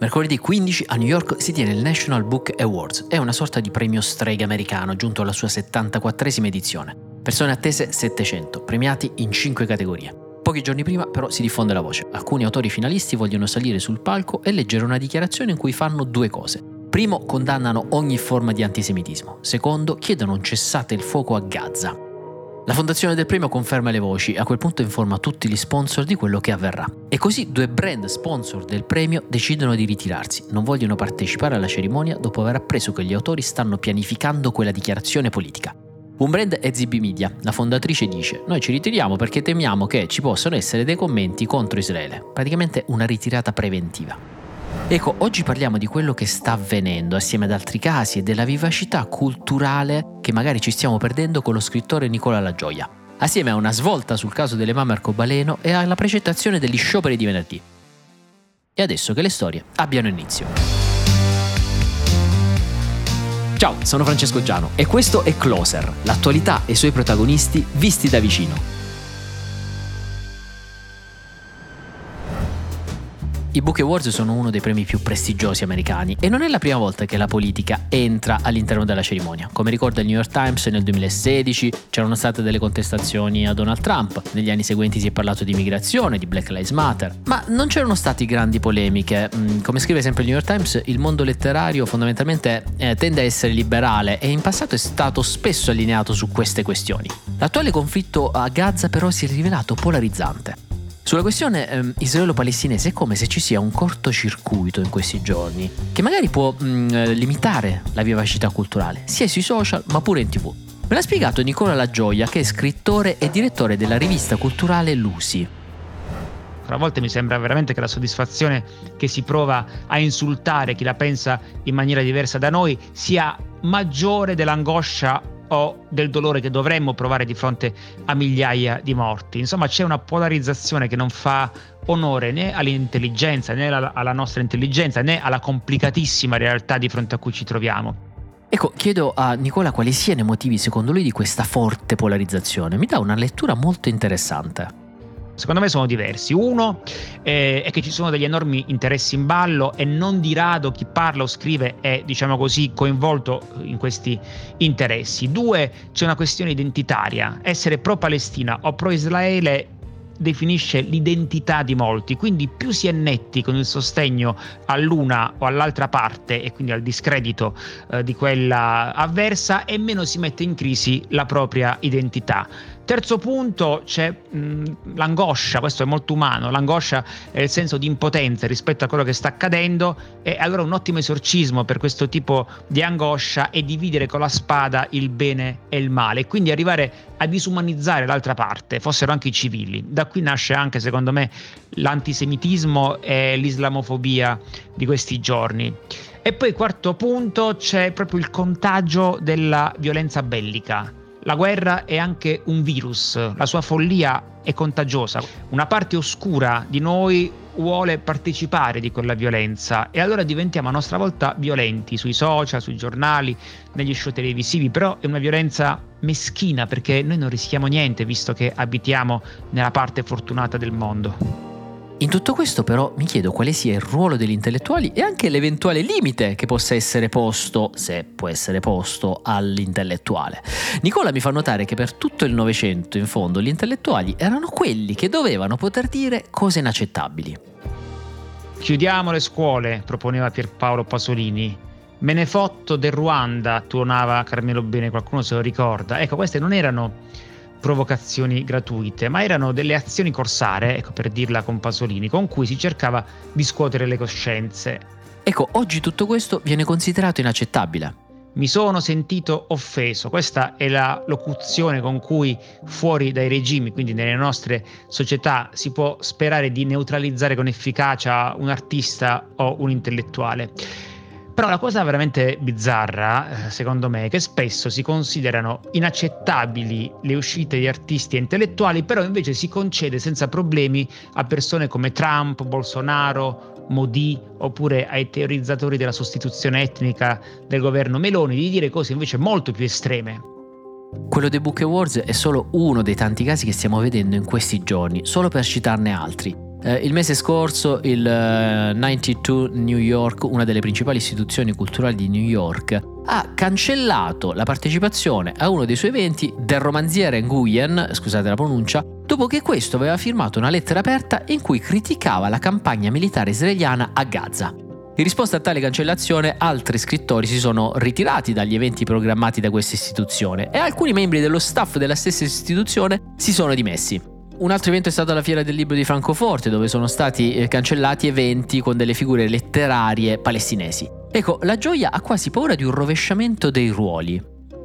Mercoledì 15 a New York si tiene il National Book Awards, è una sorta di premio strega americano giunto alla sua 74esima edizione. Persone attese 700, premiati in 5 categorie. Pochi giorni prima però si diffonde la voce. Alcuni autori finalisti vogliono salire sul palco e leggere una dichiarazione in cui fanno due cose. Primo, condannano ogni forma di antisemitismo. Secondo, chiedono un cessate il fuoco a Gaza. La fondazione del premio conferma le voci e a quel punto informa tutti gli sponsor di quello che avverrà. E così due brand sponsor del premio decidono di ritirarsi, non vogliono partecipare alla cerimonia dopo aver appreso che gli autori stanno pianificando quella dichiarazione politica. Un brand è ZB Media, la fondatrice dice noi ci ritiriamo perché temiamo che ci possano essere dei commenti contro Israele, praticamente una ritirata preventiva. Ecco, oggi parliamo di quello che sta avvenendo assieme ad altri casi e della vivacità culturale che magari ci stiamo perdendo con lo scrittore Nicola La Gioia, assieme a una svolta sul caso delle mamme arcobaleno e alla precettazione degli scioperi di venerdì. E adesso che le storie abbiano inizio. Ciao, sono Francesco Giano e questo è Closer, l'attualità e i suoi protagonisti visti da vicino. I Book Awards sono uno dei premi più prestigiosi americani e non è la prima volta che la politica entra all'interno della cerimonia. Come ricorda il New York Times nel 2016 c'erano state delle contestazioni a Donald Trump, negli anni seguenti si è parlato di immigrazione, di Black Lives Matter, ma non c'erano state grandi polemiche. Mm, come scrive sempre il New York Times, il mondo letterario fondamentalmente eh, tende a essere liberale e in passato è stato spesso allineato su queste questioni. L'attuale conflitto a Gaza però si è rivelato polarizzante. Sulla questione ehm, israelo-palestinese è come se ci sia un cortocircuito in questi giorni, che magari può mh, mm, limitare la vivacità culturale, sia sui social ma pure in tv. Me l'ha spiegato Nicola La Gioia, che è scrittore e direttore della rivista culturale Lusi. A volte mi sembra veramente che la soddisfazione che si prova a insultare chi la pensa in maniera diversa da noi sia maggiore dell'angoscia o del dolore che dovremmo provare di fronte a migliaia di morti. Insomma, c'è una polarizzazione che non fa onore né all'intelligenza, né alla, alla nostra intelligenza, né alla complicatissima realtà di fronte a cui ci troviamo. Ecco, chiedo a Nicola quali siano i motivi secondo lui di questa forte polarizzazione. Mi dà una lettura molto interessante. Secondo me sono diversi. Uno eh, è che ci sono degli enormi interessi in ballo e non di rado chi parla o scrive è, diciamo così, coinvolto in questi interessi. Due, c'è una questione identitaria. Essere pro-Palestina o pro-Israele definisce l'identità di molti, quindi più si è netti con il sostegno all'una o all'altra parte e quindi al discredito eh, di quella avversa e meno si mette in crisi la propria identità. Terzo punto c'è mh, l'angoscia, questo è molto umano, l'angoscia è il senso di impotenza rispetto a quello che sta accadendo e allora un ottimo esorcismo per questo tipo di angoscia è dividere con la spada il bene e il male e quindi arrivare a disumanizzare l'altra parte, fossero anche i civili. Da qui nasce anche secondo me l'antisemitismo e l'islamofobia di questi giorni. E poi quarto punto c'è proprio il contagio della violenza bellica la guerra è anche un virus, la sua follia è contagiosa. Una parte oscura di noi vuole partecipare di quella violenza e allora diventiamo a nostra volta violenti sui social, sui giornali, negli show televisivi, però è una violenza meschina perché noi non rischiamo niente visto che abitiamo nella parte fortunata del mondo. In tutto questo però mi chiedo quale sia il ruolo degli intellettuali e anche l'eventuale limite che possa essere posto, se può essere posto, all'intellettuale. Nicola mi fa notare che per tutto il Novecento, in fondo, gli intellettuali erano quelli che dovevano poter dire cose inaccettabili. Chiudiamo le scuole, proponeva Pierpaolo Pasolini. Me ne fotto del Ruanda, tuonava Carmelo Bene, qualcuno se lo ricorda. Ecco, queste non erano provocazioni gratuite, ma erano delle azioni corsare, ecco per dirla con Pasolini, con cui si cercava di scuotere le coscienze. Ecco, oggi tutto questo viene considerato inaccettabile. Mi sono sentito offeso, questa è la locuzione con cui fuori dai regimi, quindi nelle nostre società, si può sperare di neutralizzare con efficacia un artista o un intellettuale. Però la cosa veramente bizzarra, eh, secondo me, è che spesso si considerano inaccettabili le uscite di artisti e intellettuali, però invece si concede senza problemi a persone come Trump, Bolsonaro, Modi oppure ai teorizzatori della sostituzione etnica del governo Meloni di dire cose invece molto più estreme. Quello dei Book Awards è solo uno dei tanti casi che stiamo vedendo in questi giorni, solo per citarne altri. Eh, il mese scorso il uh, 92 New York, una delle principali istituzioni culturali di New York, ha cancellato la partecipazione a uno dei suoi eventi del romanziere Nguyen, scusate la pronuncia, dopo che questo aveva firmato una lettera aperta in cui criticava la campagna militare israeliana a Gaza. In risposta a tale cancellazione, altri scrittori si sono ritirati dagli eventi programmati da questa istituzione e alcuni membri dello staff della stessa istituzione si sono dimessi. Un altro evento è stato la Fiera del Libro di Francoforte, dove sono stati eh, cancellati eventi con delle figure letterarie palestinesi. Ecco, la gioia ha quasi paura di un rovesciamento dei ruoli.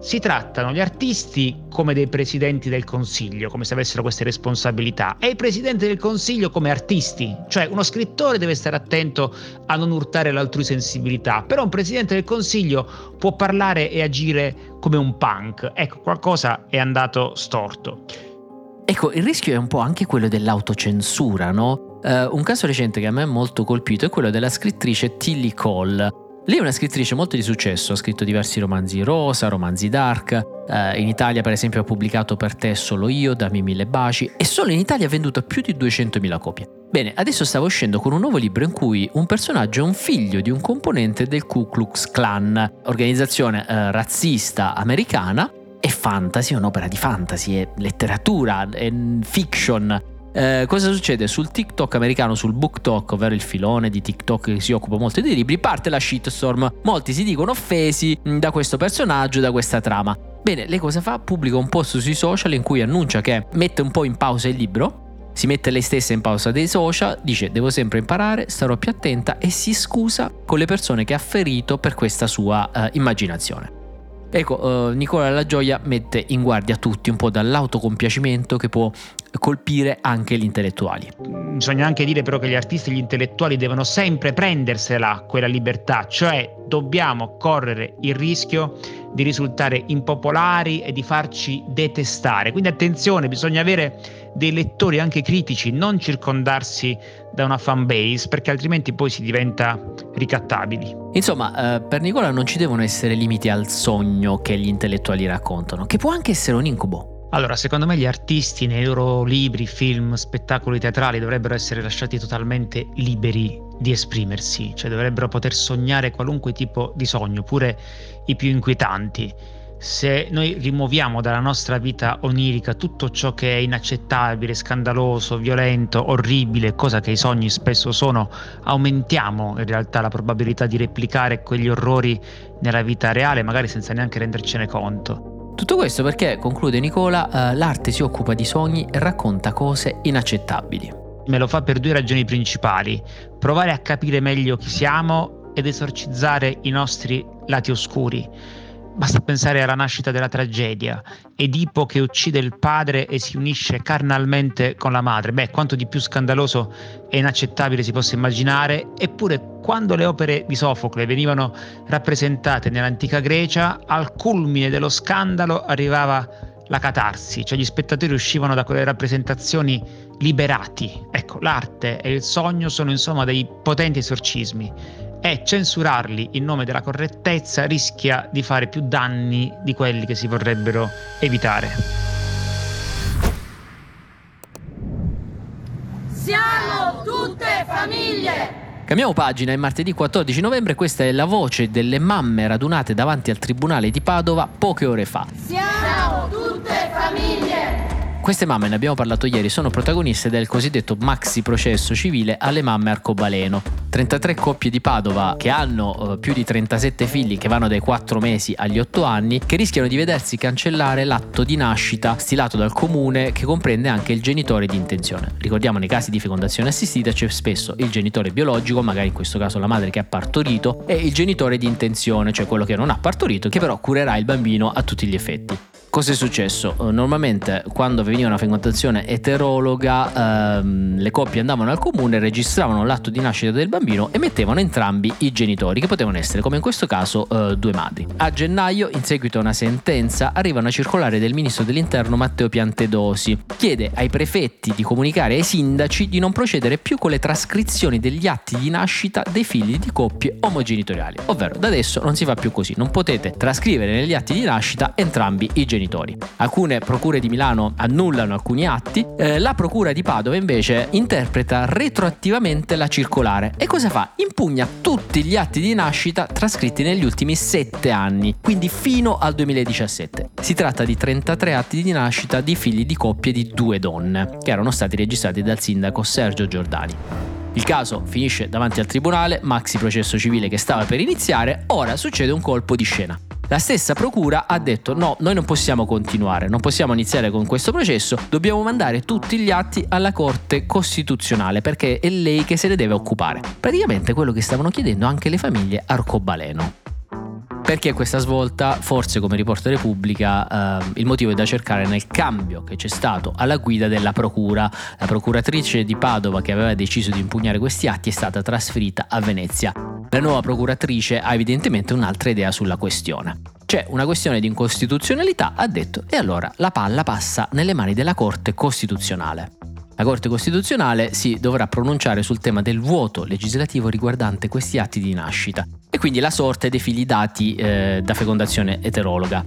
Si trattano gli artisti come dei presidenti del consiglio, come se avessero queste responsabilità, e i presidenti del consiglio come artisti, cioè uno scrittore deve stare attento a non urtare l'altrui sensibilità, però un presidente del consiglio può parlare e agire come un punk. Ecco, qualcosa è andato storto. Ecco, il rischio è un po' anche quello dell'autocensura, no? Uh, un caso recente che a me ha molto colpito è quello della scrittrice Tilly Cole. Lei è una scrittrice molto di successo, ha scritto diversi romanzi rosa, romanzi dark, uh, in Italia per esempio ha pubblicato per te Solo io, Dammi mille baci e solo in Italia ha venduto più di 200.000 copie. Bene, adesso stava uscendo con un nuovo libro in cui un personaggio è un figlio di un componente del Ku Klux Klan, organizzazione uh, razzista americana, è fantasy, è un'opera di fantasy, è letteratura, è fiction. Eh, cosa succede? Sul TikTok americano, sul BookTok, ovvero il filone di TikTok che si occupa molto di libri, parte la shitstorm. Molti si dicono offesi mm, da questo personaggio, da questa trama. Bene, lei cosa fa? Pubblica un post sui social in cui annuncia che mette un po' in pausa il libro, si mette lei stessa in pausa dei social, dice devo sempre imparare, starò più attenta e si scusa con le persone che ha ferito per questa sua uh, immaginazione. Ecco, uh, Nicola La Gioia mette in guardia tutti un po' dall'autocompiacimento che può colpire anche gli intellettuali. Bisogna anche dire però che gli artisti e gli intellettuali devono sempre prendersela quella libertà, cioè dobbiamo correre il rischio di risultare impopolari e di farci detestare. Quindi attenzione, bisogna avere dei lettori anche critici, non circondarsi da una fan base perché altrimenti poi si diventa ricattabili. Insomma, eh, per Nicola non ci devono essere limiti al sogno che gli intellettuali raccontano, che può anche essere un incubo. Allora, secondo me gli artisti nei loro libri, film, spettacoli teatrali dovrebbero essere lasciati totalmente liberi di esprimersi, cioè dovrebbero poter sognare qualunque tipo di sogno, pure i più inquietanti. Se noi rimuoviamo dalla nostra vita onirica tutto ciò che è inaccettabile, scandaloso, violento, orribile, cosa che i sogni spesso sono, aumentiamo in realtà la probabilità di replicare quegli orrori nella vita reale, magari senza neanche rendercene conto. Tutto questo perché, conclude Nicola, eh, l'arte si occupa di sogni e racconta cose inaccettabili. Me lo fa per due ragioni principali. Provare a capire meglio chi siamo ed esorcizzare i nostri lati oscuri. Basta pensare alla nascita della tragedia, Edipo che uccide il padre e si unisce carnalmente con la madre. Beh, quanto di più scandaloso e inaccettabile si possa immaginare, eppure quando le opere di Sofocle venivano rappresentate nell'antica Grecia, al culmine dello scandalo arrivava la catarsi, cioè gli spettatori uscivano da quelle rappresentazioni liberati. Ecco, l'arte e il sogno sono insomma dei potenti esorcismi e censurarli in nome della correttezza rischia di fare più danni di quelli che si vorrebbero evitare. Siamo tutte famiglie! Cambiamo pagina, è martedì 14 novembre, questa è la voce delle mamme radunate davanti al Tribunale di Padova poche ore fa. Siamo tutte famiglie! Queste mamme, ne abbiamo parlato ieri, sono protagoniste del cosiddetto maxi processo civile alle mamme arcobaleno. 33 coppie di Padova che hanno eh, più di 37 figli che vanno dai 4 mesi agli 8 anni che rischiano di vedersi cancellare l'atto di nascita stilato dal comune che comprende anche il genitore di intenzione. Ricordiamo nei casi di fecondazione assistita c'è spesso il genitore biologico, magari in questo caso la madre che ha partorito, e il genitore di intenzione, cioè quello che non ha partorito, che però curerà il bambino a tutti gli effetti. Cosa è successo? Eh, normalmente quando veniva una fecondazione eterologa ehm, le coppie andavano al comune, registravano l'atto di nascita del bambino e mettevano entrambi i genitori, che potevano essere come in questo caso eh, due madri. A gennaio, in seguito a una sentenza, arriva una circolare del ministro dell'interno Matteo Piantedosi. Chiede ai prefetti di comunicare ai sindaci di non procedere più con le trascrizioni degli atti di nascita dei figli di coppie omogenitoriali. Ovvero, da adesso non si fa più così, non potete trascrivere negli atti di nascita entrambi i genitori genitori. Alcune procure di Milano annullano alcuni atti, eh, la procura di Padova invece interpreta retroattivamente la circolare e cosa fa? Impugna tutti gli atti di nascita trascritti negli ultimi sette anni, quindi fino al 2017. Si tratta di 33 atti di nascita di figli di coppie di due donne, che erano stati registrati dal sindaco Sergio Giordani. Il caso finisce davanti al tribunale, maxi processo civile che stava per iniziare, ora succede un colpo di scena. La stessa procura ha detto no, noi non possiamo continuare, non possiamo iniziare con questo processo, dobbiamo mandare tutti gli atti alla Corte Costituzionale perché è lei che se ne deve occupare. Praticamente quello che stavano chiedendo anche le famiglie arcobaleno. Perché questa svolta? Forse come riporta Repubblica eh, il motivo è da cercare nel cambio che c'è stato alla guida della procura. La procuratrice di Padova che aveva deciso di impugnare questi atti è stata trasferita a Venezia. La nuova procuratrice ha evidentemente un'altra idea sulla questione. C'è una questione di incostituzionalità, ha detto, e allora la palla passa nelle mani della Corte Costituzionale. La Corte Costituzionale si dovrà pronunciare sul tema del vuoto legislativo riguardante questi atti di nascita e quindi la sorte dei figli dati eh, da fecondazione eterologa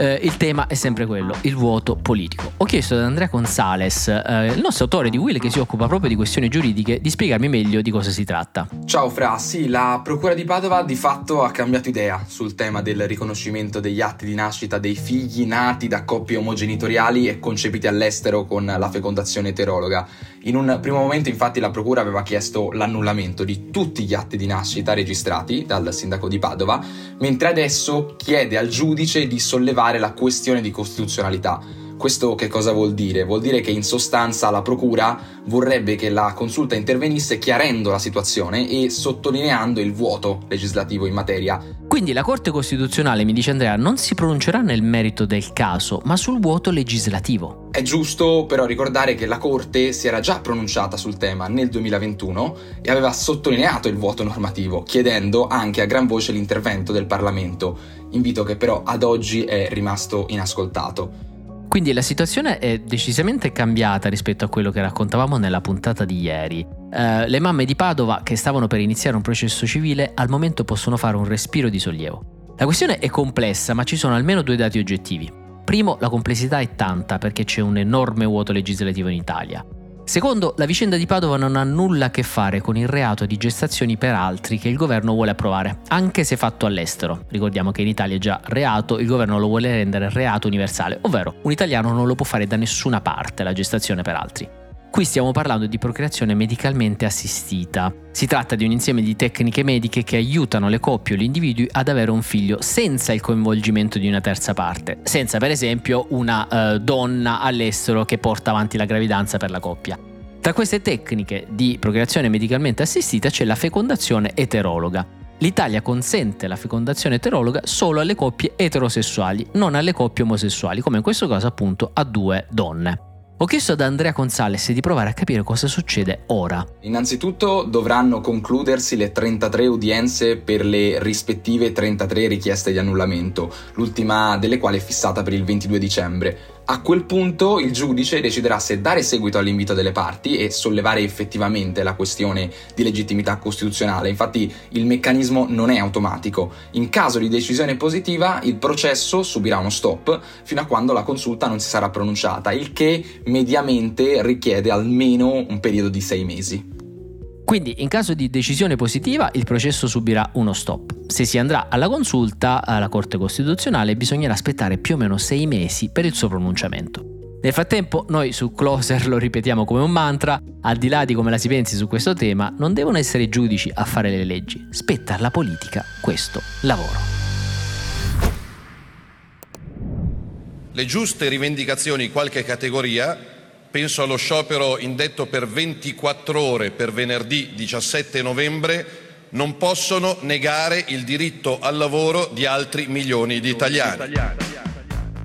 eh, il tema è sempre quello, il vuoto politico. Ho chiesto ad Andrea Gonzales, eh, il nostro autore di Will che si occupa proprio di questioni giuridiche, di spiegarmi meglio di cosa si tratta. Ciao Fra, sì, la Procura di Padova di fatto ha cambiato idea sul tema del riconoscimento degli atti di nascita dei figli nati da coppie omogenitoriali e concepiti all'estero con la fecondazione eterologa. In un primo momento infatti la Procura aveva chiesto l'annullamento di tutti gli atti di nascita registrati dal sindaco di Padova, mentre adesso chiede al giudice di sollevare valutare la questione di costituzionalità. Questo che cosa vuol dire? Vuol dire che in sostanza la Procura vorrebbe che la consulta intervenisse chiarendo la situazione e sottolineando il vuoto legislativo in materia. Quindi la Corte Costituzionale, mi dice Andrea, non si pronuncerà nel merito del caso, ma sul vuoto legislativo. È giusto però ricordare che la Corte si era già pronunciata sul tema nel 2021 e aveva sottolineato il vuoto normativo, chiedendo anche a gran voce l'intervento del Parlamento invito che però ad oggi è rimasto inascoltato. Quindi la situazione è decisamente cambiata rispetto a quello che raccontavamo nella puntata di ieri. Uh, le mamme di Padova che stavano per iniziare un processo civile al momento possono fare un respiro di sollievo. La questione è complessa, ma ci sono almeno due dati oggettivi. Primo, la complessità è tanta perché c'è un enorme vuoto legislativo in Italia. Secondo, la vicenda di Padova non ha nulla a che fare con il reato di gestazioni per altri che il governo vuole approvare, anche se fatto all'estero. Ricordiamo che in Italia è già reato, il governo lo vuole rendere reato universale, ovvero un italiano non lo può fare da nessuna parte la gestazione per altri. Qui stiamo parlando di procreazione medicalmente assistita. Si tratta di un insieme di tecniche mediche che aiutano le coppie o gli individui ad avere un figlio senza il coinvolgimento di una terza parte, senza per esempio una uh, donna all'estero che porta avanti la gravidanza per la coppia. Tra queste tecniche di procreazione medicalmente assistita c'è la fecondazione eterologa. L'Italia consente la fecondazione eterologa solo alle coppie eterosessuali, non alle coppie omosessuali, come in questo caso appunto a due donne. Ho chiesto ad Andrea Gonzales di provare a capire cosa succede ora. Innanzitutto dovranno concludersi le 33 udienze per le rispettive 33 richieste di annullamento, l'ultima delle quali è fissata per il 22 dicembre. A quel punto il giudice deciderà se dare seguito all'invito delle parti e sollevare effettivamente la questione di legittimità costituzionale. Infatti il meccanismo non è automatico. In caso di decisione positiva il processo subirà uno stop fino a quando la consulta non si sarà pronunciata, il che mediamente richiede almeno un periodo di sei mesi. Quindi in caso di decisione positiva il processo subirà uno stop. Se si andrà alla consulta alla Corte Costituzionale bisognerà aspettare più o meno sei mesi per il suo pronunciamento. Nel frattempo noi su Closer lo ripetiamo come un mantra, al di là di come la si pensi su questo tema, non devono essere i giudici a fare le leggi, spetta alla politica questo lavoro. Le giuste rivendicazioni di qualche categoria Penso allo sciopero indetto per 24 ore per venerdì 17 novembre non possono negare il diritto al lavoro di altri milioni di italiani.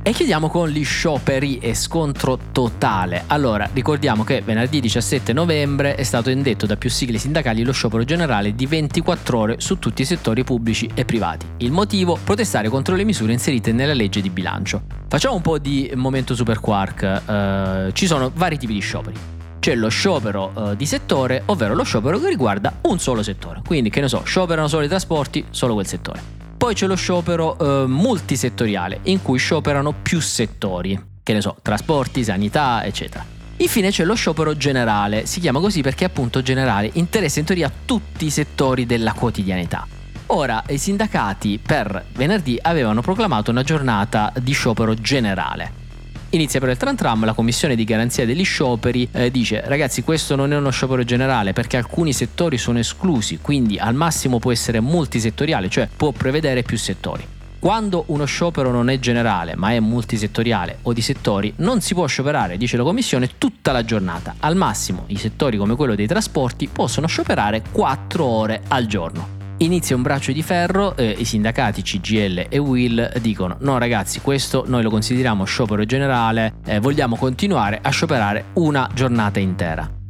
E chiudiamo con gli scioperi e scontro totale. Allora, ricordiamo che venerdì 17 novembre è stato indetto da più sigle sindacali lo sciopero generale di 24 ore su tutti i settori pubblici e privati. Il motivo? Protestare contro le misure inserite nella legge di bilancio. Facciamo un po' di momento super quark. Uh, ci sono vari tipi di scioperi c'è lo sciopero uh, di settore, ovvero lo sciopero che riguarda un solo settore. Quindi, che ne so, scioperano solo i trasporti, solo quel settore. Poi c'è lo sciopero eh, multisettoriale, in cui scioperano più settori, che ne so, trasporti, sanità, eccetera. Infine c'è lo sciopero generale, si chiama così perché appunto generale interessa in teoria tutti i settori della quotidianità. Ora, i sindacati per venerdì avevano proclamato una giornata di sciopero generale. Inizia però il tram tram, la commissione di garanzia degli scioperi eh, dice ragazzi questo non è uno sciopero generale perché alcuni settori sono esclusi, quindi al massimo può essere multisettoriale, cioè può prevedere più settori. Quando uno sciopero non è generale ma è multisettoriale o di settori, non si può scioperare, dice la Commissione, tutta la giornata. Al massimo i settori come quello dei trasporti possono scioperare 4 ore al giorno. Inizia un braccio di ferro, eh, i sindacati CGL e Will dicono no ragazzi questo noi lo consideriamo sciopero generale, eh, vogliamo continuare a scioperare una giornata intera.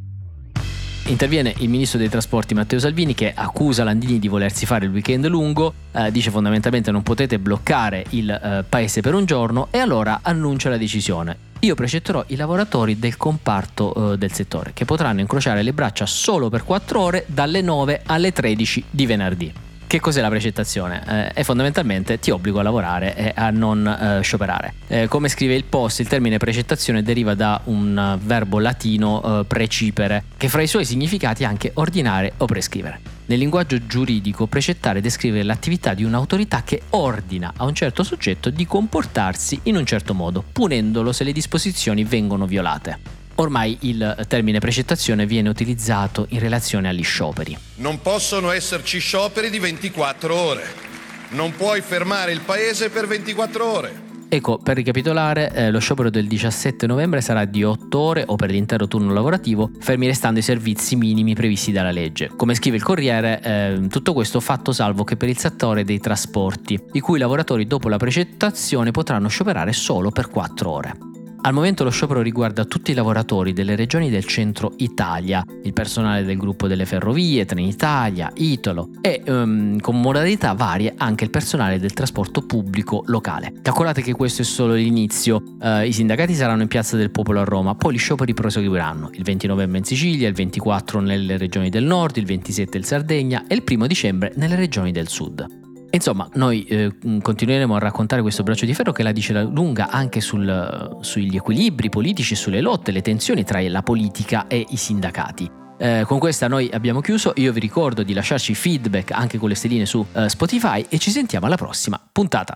Interviene il ministro dei trasporti Matteo Salvini che accusa Landini di volersi fare il weekend lungo, eh, dice fondamentalmente non potete bloccare il eh, paese per un giorno e allora annuncia la decisione. Io precetterò i lavoratori del comparto eh, del settore che potranno incrociare le braccia solo per 4 ore dalle 9 alle 13 di venerdì. Che cos'è la precettazione? Eh, è fondamentalmente ti obbligo a lavorare e a non eh, scioperare. Eh, come scrive il post, il termine precettazione deriva da un verbo latino eh, precipere, che fra i suoi significati è anche ordinare o prescrivere. Nel linguaggio giuridico, precettare descrive l'attività di un'autorità che ordina a un certo soggetto di comportarsi in un certo modo, punendolo se le disposizioni vengono violate. Ormai il termine precettazione viene utilizzato in relazione agli scioperi. Non possono esserci scioperi di 24 ore. Non puoi fermare il paese per 24 ore. Ecco, per ricapitolare, eh, lo sciopero del 17 novembre sarà di 8 ore o per l'intero turno lavorativo, fermi restando i servizi minimi previsti dalla legge. Come scrive il Corriere, eh, tutto questo fatto salvo che per il settore dei trasporti, i cui lavoratori dopo la precettazione potranno scioperare solo per 4 ore. Al momento lo sciopero riguarda tutti i lavoratori delle regioni del centro Italia, il personale del gruppo delle ferrovie, Trenitalia, Italo e um, con modalità varie anche il personale del trasporto pubblico locale. Calcolate che questo è solo l'inizio, uh, i sindacati saranno in Piazza del Popolo a Roma, poi gli scioperi proseguiranno il 20 novembre in Sicilia, il 24 nelle regioni del nord, il 27 in Sardegna e il 1 dicembre nelle regioni del sud. Insomma, noi eh, continueremo a raccontare questo braccio di ferro che la dice la lunga anche sul, sugli equilibri politici, sulle lotte, le tensioni tra la politica e i sindacati. Eh, con questa noi abbiamo chiuso, io vi ricordo di lasciarci feedback anche con le stelline su eh, Spotify e ci sentiamo alla prossima puntata.